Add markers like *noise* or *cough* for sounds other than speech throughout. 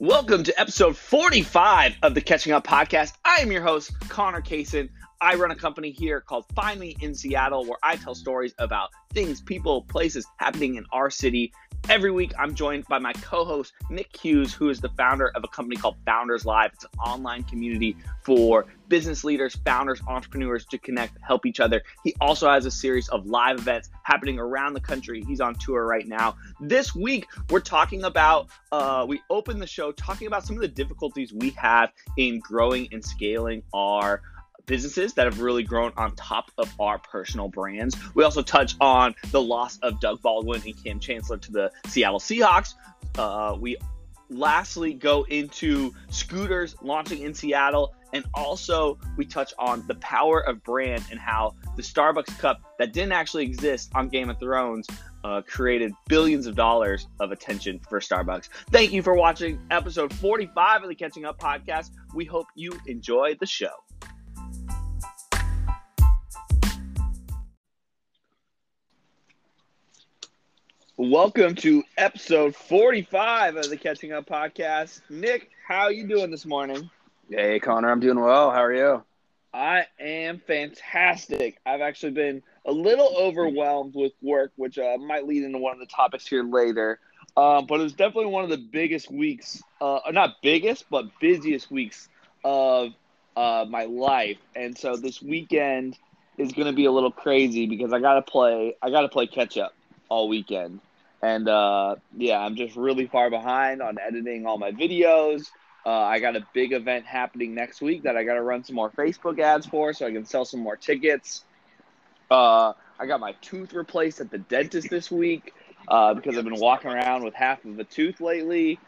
Welcome to episode 45 of the Catching Up Podcast. I am your host, Connor Kaysen. I run a company here called Me in Seattle where I tell stories about things, people, places happening in our city. Every week, I'm joined by my co host, Nick Hughes, who is the founder of a company called Founders Live. It's an online community for business leaders, founders, entrepreneurs to connect, help each other. He also has a series of live events happening around the country. He's on tour right now. This week, we're talking about, uh, we opened the show talking about some of the difficulties we have in growing and scaling our businesses that have really grown on top of our personal brands. We also touch on the loss of Doug Baldwin and Kam Chancellor to the Seattle Seahawks. Uh, we lastly go into scooters launching in Seattle. And also, we touch on the power of brand and how the Starbucks cup that didn't actually exist on Game of Thrones uh, created billions of dollars of attention for Starbucks. Thank you for watching episode 45 of the Catching Up podcast. We hope you enjoy the show. Welcome to episode 45 of the Catching Up podcast. Nick, how are you doing this morning? Hey, Connor, I'm doing well. How are you? I am fantastic. I've actually been a little overwhelmed with work, which uh, might lead into one of the topics here later. Um, but was definitely one of the biggest weeks, uh, not biggest, but busiest weeks of uh, my life. And so this weekend is going to be a little crazy because I got to play. I got to play catch up all weekend. And uh, yeah, I'm just really far behind on editing all my videos. Uh, I got a big event happening next week that I got to run some more Facebook ads for so I can sell some more tickets. Uh, I got my tooth replaced at the dentist this week uh, because I've been walking around with half of a tooth lately.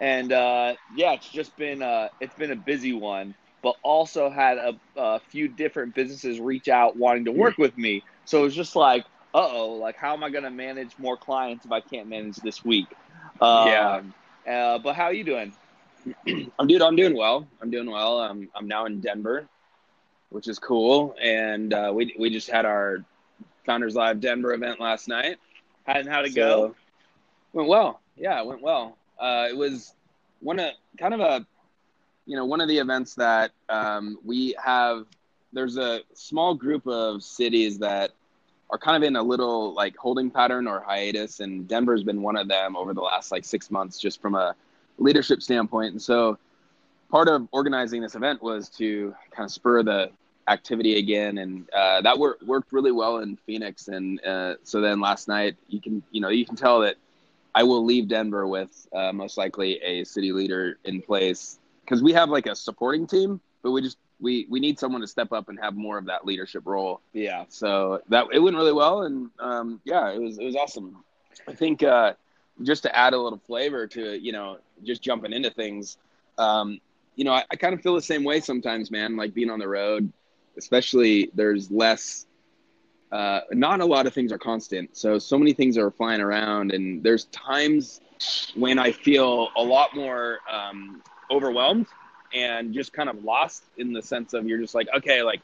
And uh, yeah, it's just been uh, it's been a busy one, but also had a, a few different businesses reach out wanting to work with me. So it was just like, uh oh, like how am I going to manage more clients if I can't manage this week? Um, yeah. Uh, but how are you doing? *clears throat* I'm dude. I'm doing well. I'm doing well. I'm I'm now in Denver, which is cool. And uh, we we just had our Founders Live Denver event last night. And how'd it so, go? Went well. Yeah, it went well. Uh, it was one of kind of a, you know, one of the events that um, we have. There's a small group of cities that are kind of in a little like holding pattern or hiatus, and Denver's been one of them over the last like six months, just from a leadership standpoint. And so, part of organizing this event was to kind of spur the activity again, and uh, that worked worked really well in Phoenix. And uh, so then last night, you can you know you can tell that I will leave Denver with uh, most likely a city leader in place because we have like a supporting team, but we just we we need someone to step up and have more of that leadership role. Yeah. So that it went really well, and um, yeah, it was it was awesome. I think uh, just to add a little flavor to you know just jumping into things, um, you know, I, I kind of feel the same way sometimes, man. Like being on the road, especially there's less. Uh, not a lot of things are constant, so so many things are flying around, and there's times when I feel a lot more um, overwhelmed and just kind of lost in the sense of you're just like, okay, like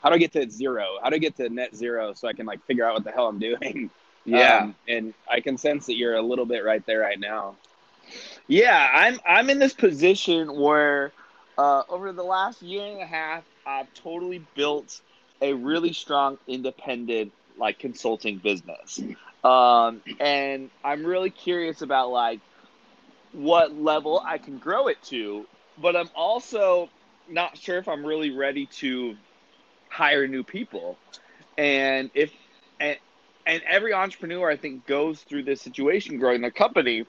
how do I get to zero? How do I get to net zero so I can like figure out what the hell I'm doing? *laughs* Yeah. Um, and I can sense that you're a little bit right there right now. Yeah, I'm I'm in this position where uh, over the last year and a half, I've totally built a really strong independent like consulting business. Um, and I'm really curious about like what level I can grow it to but I'm also not sure if I'm really ready to hire new people. And if and and every entrepreneur I think goes through this situation growing their company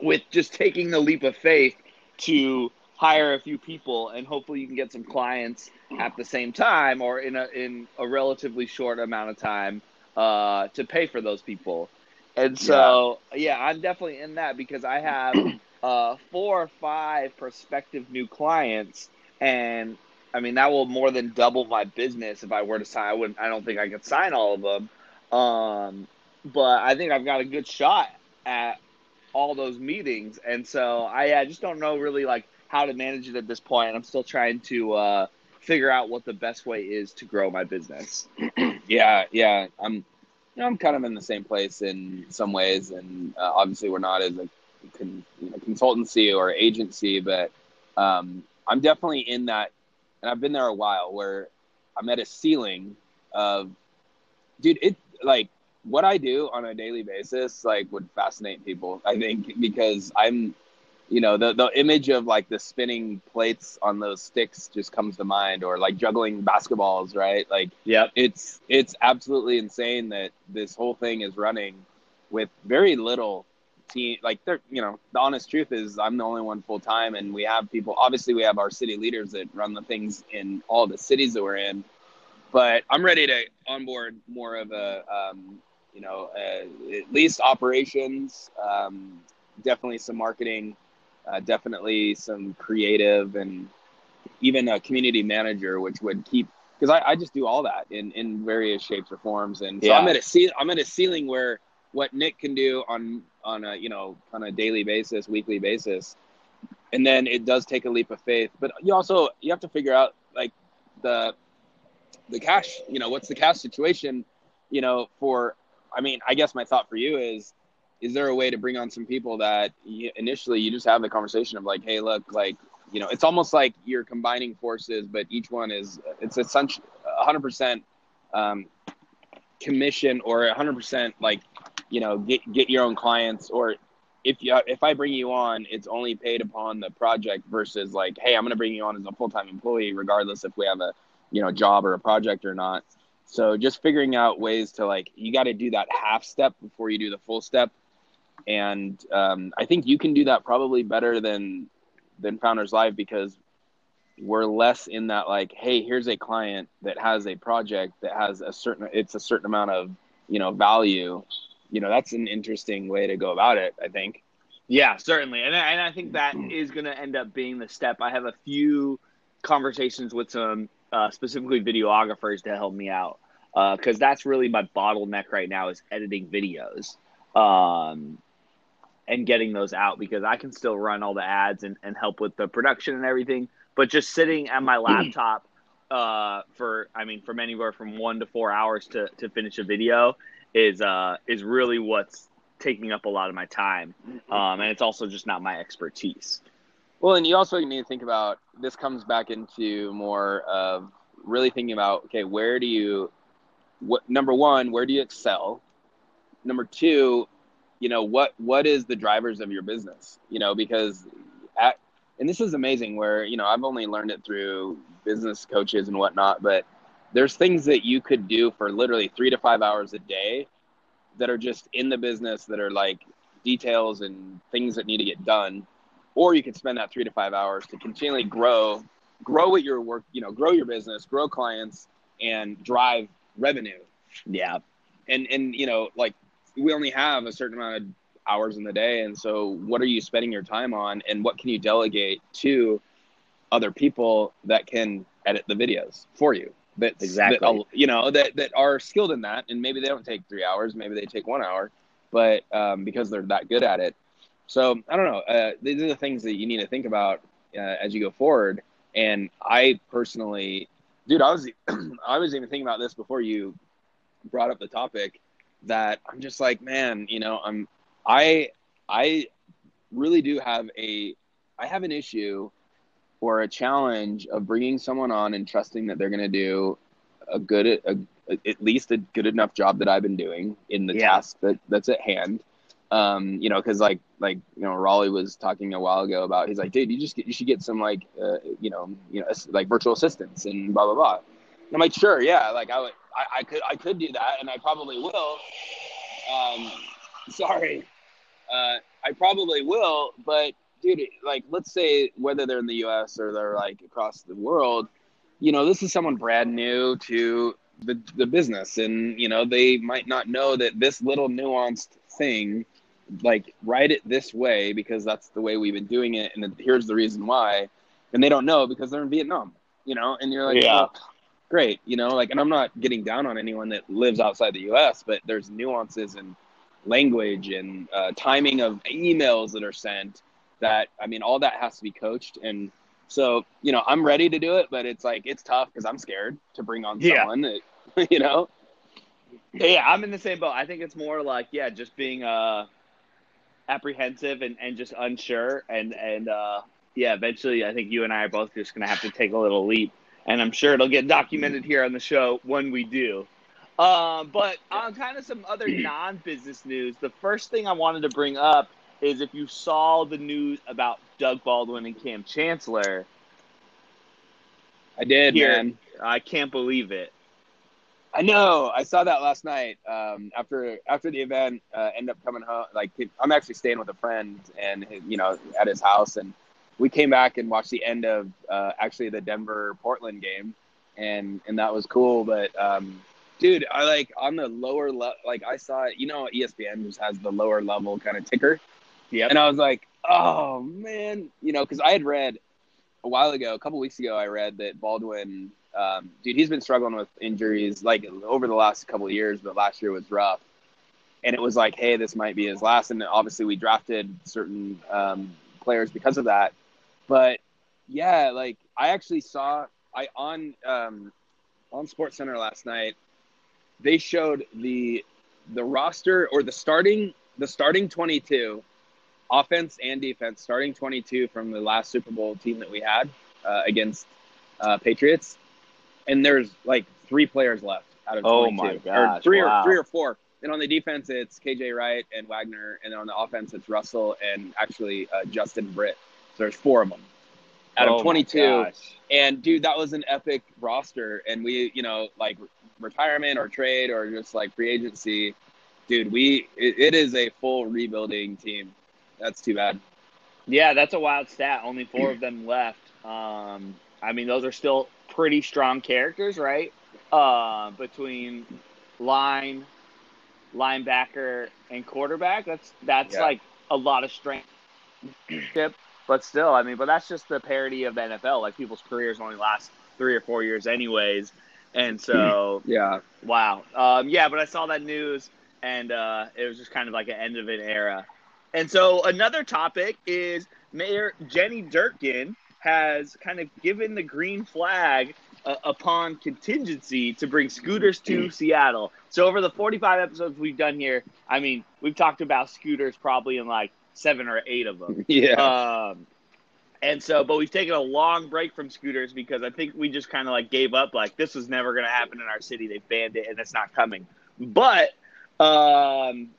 with just taking the leap of faith to hire a few people and hopefully you can get some clients at the same time or in a in a relatively short amount of time uh, to pay for those people. And so yeah. yeah, I'm definitely in that because I have *clears throat* uh, four or five prospective new clients, and I mean that will more than double my business if I were to sign. I wouldn't. I don't think I could sign all of them, um, but I think I've got a good shot at all those meetings, and so I, I just don't know really like how to manage it at this point. I'm still trying to uh, figure out what the best way is to grow my business. *clears throat* yeah, yeah, I'm. You know, I'm kind of in the same place in some ways, and uh, obviously we're not as con, you know, consultancy or agency, but um, I'm definitely in that, and I've been there a while where I'm at a ceiling of, dude, it like what I do on a daily basis like would fascinate people. I think because I'm, you know, the the image of like the spinning plates on those sticks just comes to mind, or like juggling basketballs, right? Like, yeah, it's it's absolutely insane that this whole thing is running with very little team like they're you know the honest truth is i'm the only one full time and we have people obviously we have our city leaders that run the things in all the cities that we're in but i'm ready to onboard more of a um, you know uh, at least operations um, definitely some marketing uh, definitely some creative and even a community manager which would keep because I, I, just do all that in, in various shapes or forms and so yeah. i'm at a ce- i'm at a ceiling where what Nick can do on on a you know on a daily basis, weekly basis, and then it does take a leap of faith. But you also you have to figure out like the the cash. You know, what's the cash situation? You know, for I mean, I guess my thought for you is is there a way to bring on some people that you, initially you just have the conversation of like hey look like you know it's almost like you're combining forces but each one is it's essentially 100% um, commission or 100% like you know get get your own clients or if you if I bring you on, it's only paid upon the project versus like, hey, I'm to bring you on as a full time employee, regardless if we have a you know job or a project or not. So just figuring out ways to like, you got to do that half step before you do the full step, and um, I think you can do that probably better than than Founders Live because we're less in that like, hey, here's a client that has a project that has a certain it's a certain amount of you know value you know that's an interesting way to go about it i think. Yeah certainly. And I, and I think that is going to end up being the step. I have a few conversations with some uh, specifically videographers to help me out because uh, that's really my bottleneck right now is editing videos um, and getting those out because i can still run all the ads and, and help with the production and everything. But just sitting at my laptop uh, for i mean from anywhere from one to four hours to, to finish a video is uh is really what's taking up a lot of my time, um, and it's also just not my expertise. Well, and you also need to think about this comes back into more of really thinking about okay, where do you, what number one, where do you excel? Number two, you know what what is the drivers of your business? You know because at and this is amazing where you know I've only learned it through business coaches and whatnot, but there's things that you could do for literally three to five hours a day that are just in the business that are like details and things that need to get done. Or you could spend that three to five hours to continually grow grow at your work you know grow your business grow clients and drive revenue. Yeah. And and you know like we only have a certain amount of hours in the day and so what are you spending your time on and what can you delegate to other people that can edit the videos for you that exactly. that, you know that that are skilled in that and maybe they don't take three hours maybe they take one hour but um, because they're that good at it. So i don't know uh, these are the things that you need to think about uh, as you go forward. And i personally dude i was *clears throat* i was even thinking about this before you brought up the topic that i'm just like man you know i'm i i really do have a i have an issue or a challenge of bringing someone on and trusting that they're going to do a good, a, at least a good enough job that I've been doing in the yeah. task that that's at hand. Um, you know, because like like you know, Raleigh was talking a while ago about. He's like, dude, you just get, you should get some like uh, you know you know like virtual assistants and blah blah blah. And I'm like, sure, yeah, like I would, I, I could I could do that, and I probably will. Um, sorry, uh, I probably will, but dude, like let's say whether they're in the U.S. or they're like across the world, you know, this is someone brand new to the the business, and you know they might not know that this little nuanced thing, like write it this way because that's the way we've been doing it, and here's the reason why, and they don't know because they're in Vietnam, you know, and you're like, yeah. Well, great, you know, like, and I'm not getting down on anyone that lives outside the U.S., but there's nuances and language and uh, timing of emails that are sent that I mean, all that has to be coached. And so, you know, I'm ready to do it, but it's like, it's tough because I'm scared to bring on yeah. someone that, *laughs* you know? Yeah, I'm in the same boat. I think it's more like, yeah, just being, uh, apprehensive and, and just unsure. And and uh, yeah, eventually, I think you and I are both just going to have to take a little leap. And I'm sure it'll get documented here on the show when we do. Um, but on kind of some other *clears throat* non-business news, the first thing I wanted to bring up is if you saw the news about Doug Baldwin and Kam Chancellor. I did, here, man. I can't believe it. I know. I saw that last night. Um, after after the event, uh, end up coming home. Like I'm actually staying with a friend, and you know, at his house, and we came back and watched the end of uh, actually the Denver Portland game, and and that was cool. But um, dude, I like on the lower level. Like I saw it. You know, ESPN just has the lower level kind of ticker. Yeah. And I was like, oh man, you know, because I had read a while ago, a couple weeks ago, I read that Baldwin um, dude, he's been struggling with injuries like over the last couple of years, but last year was rough. And it was like, hey, this might be his last. And obviously, we drafted certain um, players because of that. But yeah, like I actually saw I on um, on Sports Center last night. They showed the the roster or the starting the starting twenty two, offense and defense, starting twenty two from the last Super Bowl team that we had uh, against uh, Patriots and there's like three players left out of 22. Oh my gosh, or three wow. or three or four. And on the defense, it's KJ Wright and Wagner, and then on the offense, it's Russell and actually uh, Justin Britt. So there's four of them out oh of 22. And dude, that was an epic roster. And we, you know, like retirement or trade or just like free agency, dude, we it, it is a full rebuilding team. That's too bad. Yeah, that's a wild stat. Only four of them left. Um, I mean, those are still pretty strong characters, right? Uh, between line, linebacker, and quarterback. That's that's yeah. like a lot of strength. *clears throat* but still, I mean, but that's just the parity of the NFL. Like people's careers only last three or four years, anyways. And so, *clears throat* yeah, wow, um, yeah. But I saw that news, and uh, it was just kind of like an end of an era. And so, another topic is Mayor Jenny Durkan has kind of given the green flag uh, upon contingency to bring scooters to Seattle. So over the 45 episodes we've done here, I mean, we've talked about scooters probably in like seven or eight of them. *laughs* yeah. Um, and so, but we've taken a long break from scooters because I think we just kind of like gave up. Like this was never going to happen in our city. They banned it, and it's not coming. But um,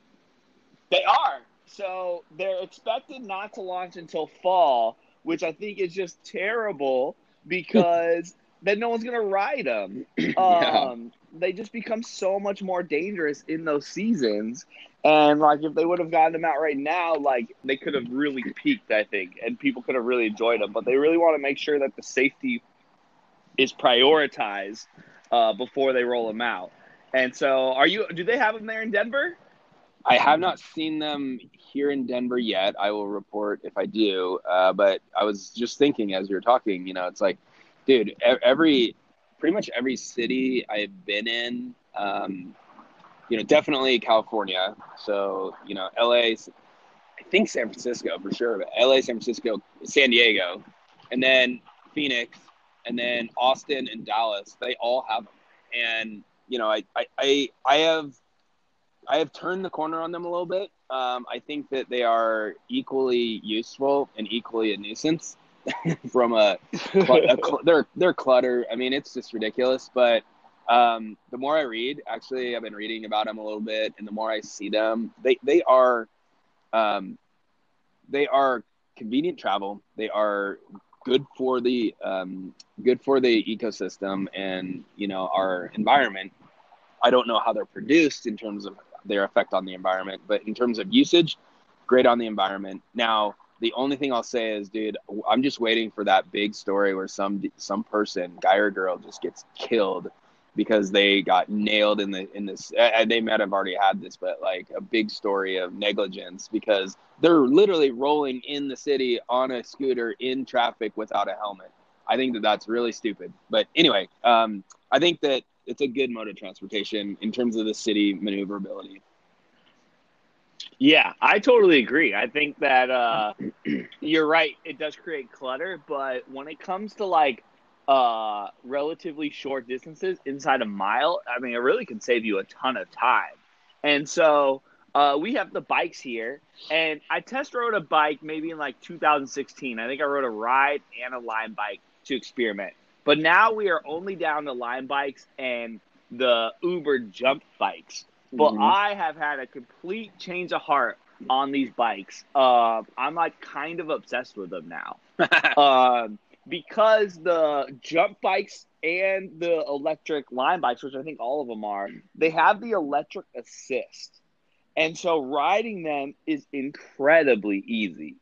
they are. So they're expected not to launch until fall which I think is just terrible because *laughs* then no one's gonna ride them. *clears throat* Um, yeah. They just become so much more dangerous in those seasons. And like if they would have gotten them out right now, like they could have really peaked, I think, and people could have really enjoyed them. But they really want to make sure that the safety is prioritized uh, before they roll them out. And so, are you? Do they have them there in Denver? I have not seen them here in Denver yet. I will report if I do. Uh, but I was just thinking as you were talking, you know, it's like, dude, every pretty much every city I've been in, um, you know, definitely California. So you know, LA, I think San Francisco for sure, but LA, San Francisco, San Diego, and then Phoenix, and then Austin and Dallas. They all have them, and you know, I I I, I have I have turned the corner on them a little bit. Um, I think that they are equally useful and equally a nuisance. *laughs* from a, a *laughs* cl- they're they're clutter. I mean, it's just ridiculous. But um, the more I read, actually, I've been reading about them a little bit, and the more I see them, they they are, um, they are convenient travel. They are good for the um, good for the ecosystem and you know our environment. I don't know how they're produced in terms of their effect on the environment. But in terms of usage, great on the environment. Now, the only thing I'll say is, dude, I'm just waiting for that big story where some some person, guy or girl, just gets killed because they got nailed in the in this. They might have already had this, but like a big story of negligence because they're literally rolling in the city on a scooter in traffic without a helmet. I think that that's really stupid. But anyway, um, I think that it's a good mode of transportation in terms of the city maneuverability. Yeah, I totally agree. I think that uh, *clears throat* you're right. It does create clutter, but when it comes to like uh, relatively short distances inside a mile, I mean, it really can save you a ton of time. And so, uh, we have the bikes here, and I test rode a bike maybe in like 2016. I think I rode a ride and a Lime bike to experiment. But now we are only down to Lime bikes and the Uber jump bikes. But Mhm. I have had a complete change of heart on these bikes. Uh, I'm like kind of obsessed with them now. *laughs* um, because the jump bikes and the electric Lime bikes, which I think all of them are, they have the electric assist. And so riding them is incredibly easy.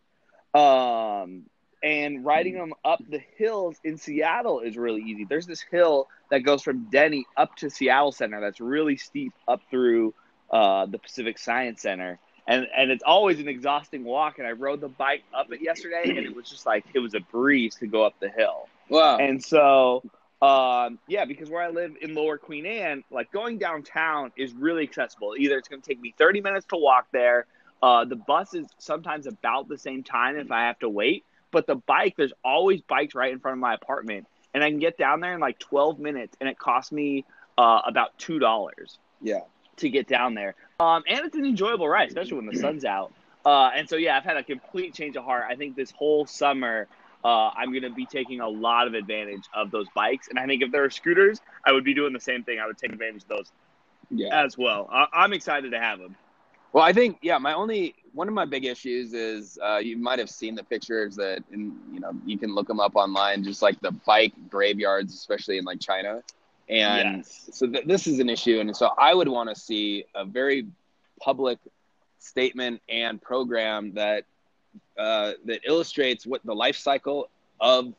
Um, and riding them up the hills in Seattle is really easy. There's this hill that goes from Denny up to Seattle Center that's really steep up through uh, the Pacific Science Center and and it's always an exhausting walk. And I rode the bike up it yesterday, and it was just like it was a breeze to go up the hill. wow. And so, um, yeah, because where I live in Lower Queen Anne, like going downtown is really accessible. Either it's going to take me 30 minutes to walk there. Uh, the bus is sometimes about the same time if I have to wait. But the bike, there's always bikes right in front of my apartment, and I can get down there in like 12 minutes, and it costs me uh, about two dollars yeah. to get down there. Um, and it's an enjoyable ride, especially when the sun's out. Uh, and so, yeah, I've had a complete change of heart. I think this whole summer, uh, I'm going to be taking a lot of advantage of those bikes. And I think if there are scooters, I would be doing the same thing. I would take advantage of those Yeah. as well. I- I'm excited to have them. Well, I think yeah. My only one of my big issues is uh, you might have seen the pictures that, and you know, you can look them up online. Just like the bike graveyards, especially in like China, and Yes. so th- this is an issue. And so I would want to see a very public statement and program that uh, that illustrates what the life cycle of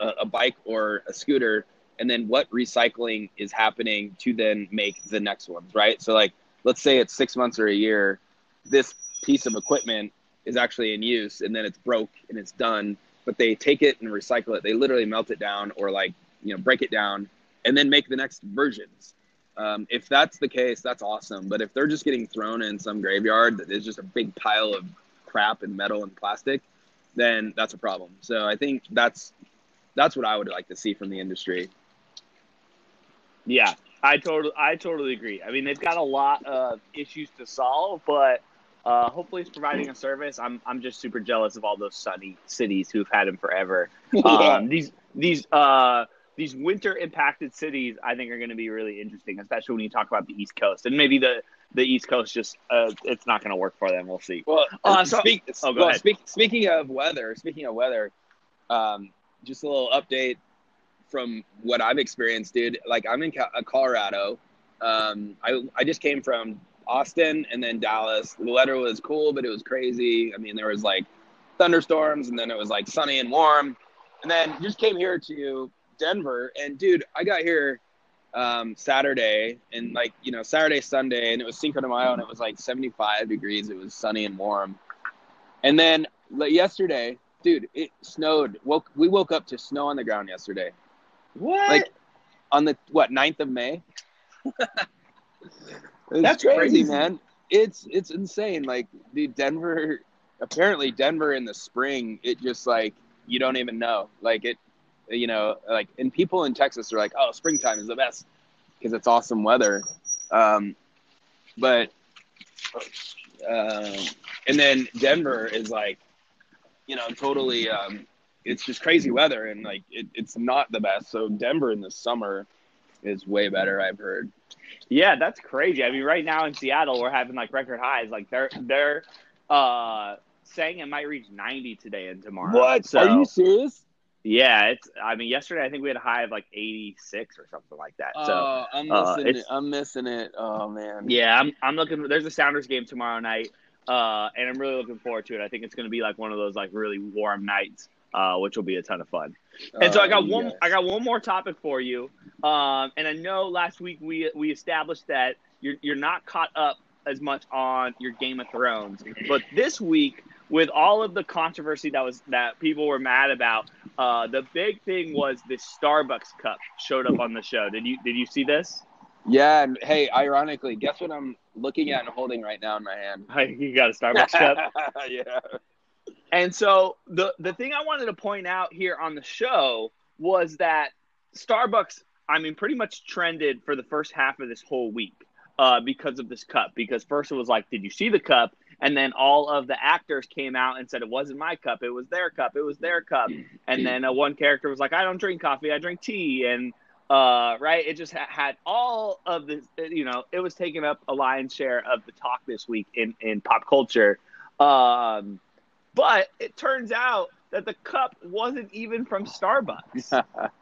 a bike or a scooter, and then what recycling is happening to then make the next ones. Right. So like let's say it's six months or a year, this piece of equipment is actually in use and then it's broke and it's done, but they take it and recycle it. They literally melt it down or like, you know, break it down and then make the next versions. Um, if that's the case, that's awesome. But if they're just getting thrown in some graveyard that is just a big pile of crap and metal and plastic, then that's a problem. So I think that's that's what I would like to see from the industry. Yeah, I totally, I totally agree. I mean, they've got a lot of issues to solve, but uh, hopefully, it's providing a service. I'm, I'm just super jealous of all those sunny cities who've had them forever. *laughs* Um, these, these, uh, these winter impacted cities, I think, are going to be really interesting, especially when you talk about the East Coast and maybe the the East Coast. Just, uh, it's not going to work for them. We'll see. Well, Uh, so- speak, oh, well, speak, speaking of weather, speaking of weather, um, just a little update from what I've experienced, dude. Like I'm in uh, Colorado. Um, I I just came from Austin and then Dallas. The weather was cool, but it was crazy. I mean, there was like thunderstorms, and then it was like sunny and warm, and then just came here to Denver. And dude, I got here um, Saturday and like you know Saturday Sunday, and it was Cinco de Mayo, and it was like 75 degrees. It was sunny and warm. And then like, yesterday, dude, it snowed. Woke we woke up to snow on the ground yesterday, What? like on the what 9th of May. *laughs* It's That's crazy, crazy. man. It's it's insane. Like, the Denver. Apparently, Denver in the spring, it just like you don't even know. Like it, you know, like and people in Texas are like, oh, springtime is the best because it's awesome weather. Um, but um, and then Denver is like, you know, totally. Um, it's just crazy weather and like it, it's not the best. So Denver in the summer is way better. I've heard. Yeah, that's crazy. I mean, right now in Seattle, we're having like record highs. Like they're they're uh saying it might reach 90 today and tomorrow. So, Are you serious? Yeah, it's. I mean, yesterday I think we had a high of like 86 or something like that. so oh, I'm uh, missing it. I'm missing it. Oh man. yeah, I'm I'm looking. There's a Sounders game tomorrow night, uh, and I'm really looking forward to it. I think it's going to be like one of those like really warm nights, uh, which will be a ton of fun. And so I got Oh, one. yes. I got one more topic for you. Um, and I know last week we we established that you're you're not caught up as much on your Game of Thrones, but this week with all of the controversy that was that people were mad about, uh, the big thing was the Starbucks cup showed up on the show. Did you did you see this? Yeah. And hey, ironically, guess what I'm looking at and holding right now in my hand? *laughs* You got a Starbucks cup. *laughs* yeah. And so the the thing I wanted to point out here on the show was that Starbucks, I mean, pretty much trended for the first half of this whole week. uh, because of this cup. Because first it was like, did you see the cup? And then all of the actors came out and said it wasn't my cup, it was their cup, it was their cup. And then uh, one character was like, I don't drink coffee, I drink tea, and uh, right, it just ha- had all of this. You know, it was taking up a lion's share of the talk this week in in pop culture. Um, but it turns out that the cup wasn't even from Starbucks. *laughs*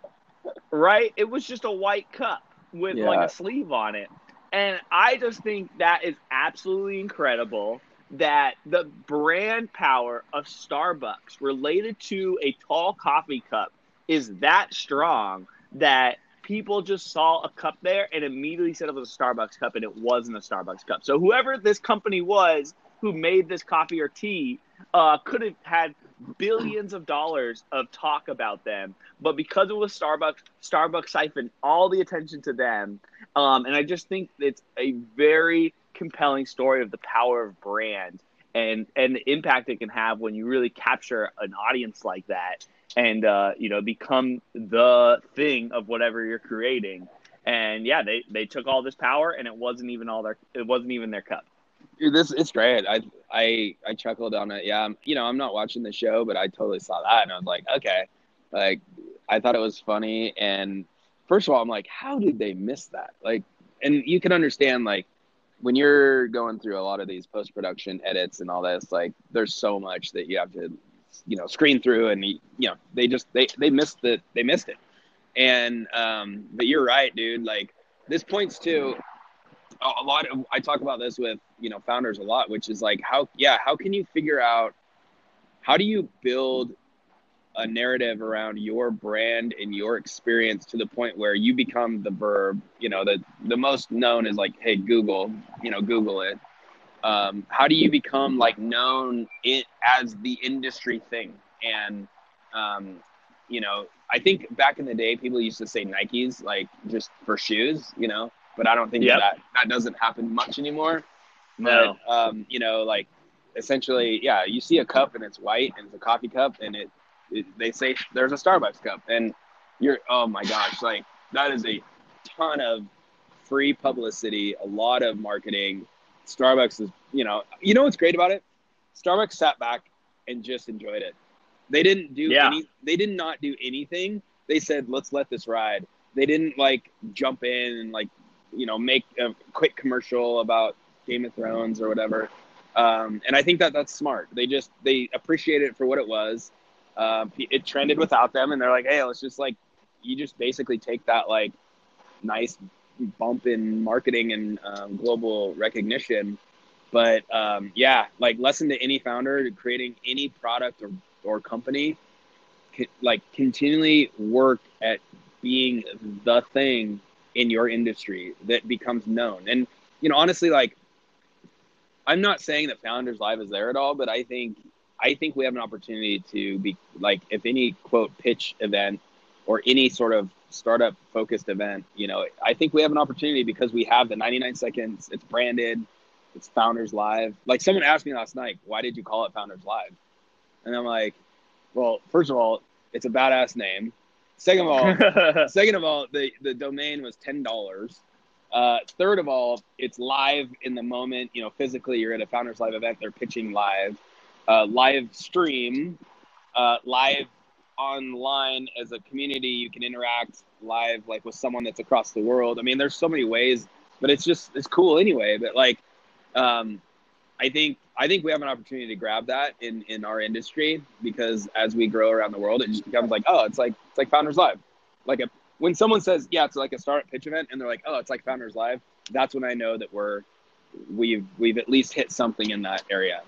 right? It was just a white cup with Yeah. like a sleeve on it. And I just think that is absolutely incredible that the brand power of Starbucks related to a tall coffee cup is that strong that people just saw a cup there and immediately said it was a Starbucks cup and it wasn't a Starbucks cup. So whoever this company was who made this coffee or tea uh, could have had billions of dollars of talk about them, but because it was Starbucks, Starbucks siphoned all the attention to them. Um, and I just think it's a very compelling story of the power of brand and and the impact it can have when you really capture an audience like that and uh, you know become the thing of whatever you're creating. And yeah, they they took all this power, and it wasn't even all their it wasn't even their cup. This it's great. I I I chuckled on it. Yeah, I'm, you know, I'm not watching the show, but I totally saw that, and I was like, okay, like I thought it was funny. And first of all, I'm like, how did they miss that? Like, and you can understand like when you're going through a lot of these post production edits and all this, like there's so much that you have to, you know, screen through, and you know, they just they they missed it. They missed it. And um, but you're right, dude. Like this points to a lot of I talk about this with you know founders a lot, which is like how yeah how can you figure out how do you build a narrative around your brand and your experience to the point where you become the verb you know the the most known is like hey Google you know Google it. Um, how do you become like known it as the industry thing? And um, you know I think back in the day people used to say Nikes like just for shoes you know but I don't think Yep. that that doesn't happen much anymore No. but um, you know, like essentially, yeah, you see a cup and it's white and it's a coffee cup and it, it they say there's a Starbucks cup and you're oh my gosh, like that is a ton of free publicity, a lot of marketing. Starbucks is, you know, you know what's great about it? Starbucks sat back and just enjoyed it. They didn't do Yeah. any they did not do anything. They said, let's let this ride. They didn't like jump in and like, you know, make a quick commercial about Game of Thrones or whatever. Um, and I think that that's smart. They just they appreciate it for what it was. Um, it trended without them, and they're like, hey, let's just like you just basically take that like nice bump in marketing and um, global recognition. But um, yeah, like lesson to any founder to creating any product or, or company, like continually work at being the thing in your industry that becomes known. And you know, honestly, like I'm not saying that Founders Live is there at all, but I think I think we have an opportunity to be like if any quote pitch event or any sort of startup focused event, you know, I think we have an opportunity because we have the 99 seconds, it's branded, it's Founders Live. Like someone asked me last night, why did you call it Founders Live? And I'm like, well, first of all, it's a badass name. Second of all, *laughs* Second of all, the, the domain was ten dollars. Uh, third of all, it's live in the moment. You know, physically, you're at a Founders Live event. They're pitching live, uh, live stream, uh, live online as a community. You can interact live, like with someone that's across the world. I mean, there's so many ways, but it's just it's cool anyway. But like, um, I think I think we have an opportunity to grab that in in our industry because as we grow around the world, it just becomes like, oh, it's like it's like Founders Live, like a when someone says, yeah, it's like a startup pitch event, and they're like, oh, it's like Founders Live. That's when I know that we're we've we've at least hit something in that area.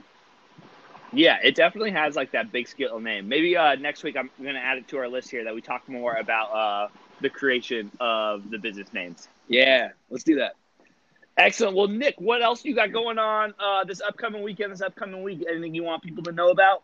Yeah, it definitely has like that big skill name. Maybe uh, next week I'm going to add it to our list here that we talk more about uh, the creation of the business names. Yeah, let's do that. Excellent. Well, Nick, what else you got going on uh, this upcoming weekend? This upcoming week? Anything you want people to know about?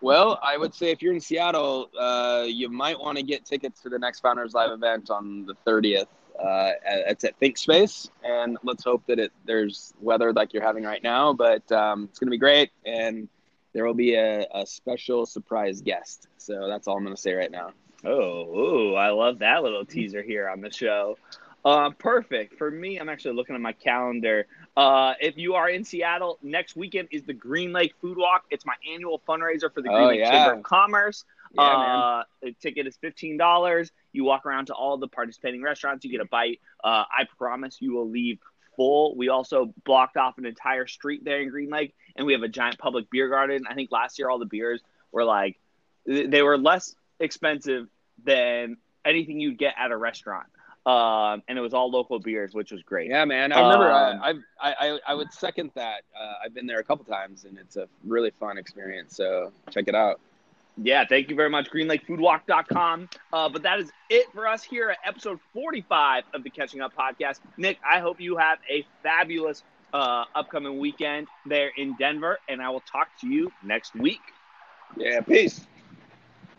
Well, I would say if you're in Seattle, uh, you might want to get tickets to the next Founders Live event on the 30th. Uh, it's at Think Space, and let's hope that it there's weather like you're having right now. But um, it's going to be great, and there will be a, a special surprise guest. So that's all I'm going to say right now. Oh, ooh, I love that little teaser here on the show. Uh, perfect. For me, I'm actually looking at my calendar. Uh, if you are in Seattle, next weekend is the Green Lake Food Walk. It's my annual fundraiser for the Green Oh, Lake yeah. Chamber of Commerce. Yeah, uh, the ticket is fifteen dollars. You walk around to all the participating restaurants. You get a bite. Uh, I promise you will leave full. We also blocked off an entire street there in Green Lake, and we have a giant public beer garden. I think last year all the beers were like they were less expensive than anything you'd get at a restaurant. Um, and it was all local beers, which was great. Yeah, man. I remember. Um, uh, I've, I, I I would second that. Uh, I've been there a couple times, and it's a really fun experience. So check it out. Yeah, thank you very much, greenlakefoodwalk.com. Uh, but that is it for us here at episode 45 of the Catching Up podcast. Nick, I hope you have a fabulous uh, upcoming weekend there in Denver, and I will talk to you next week. Yeah. Peace.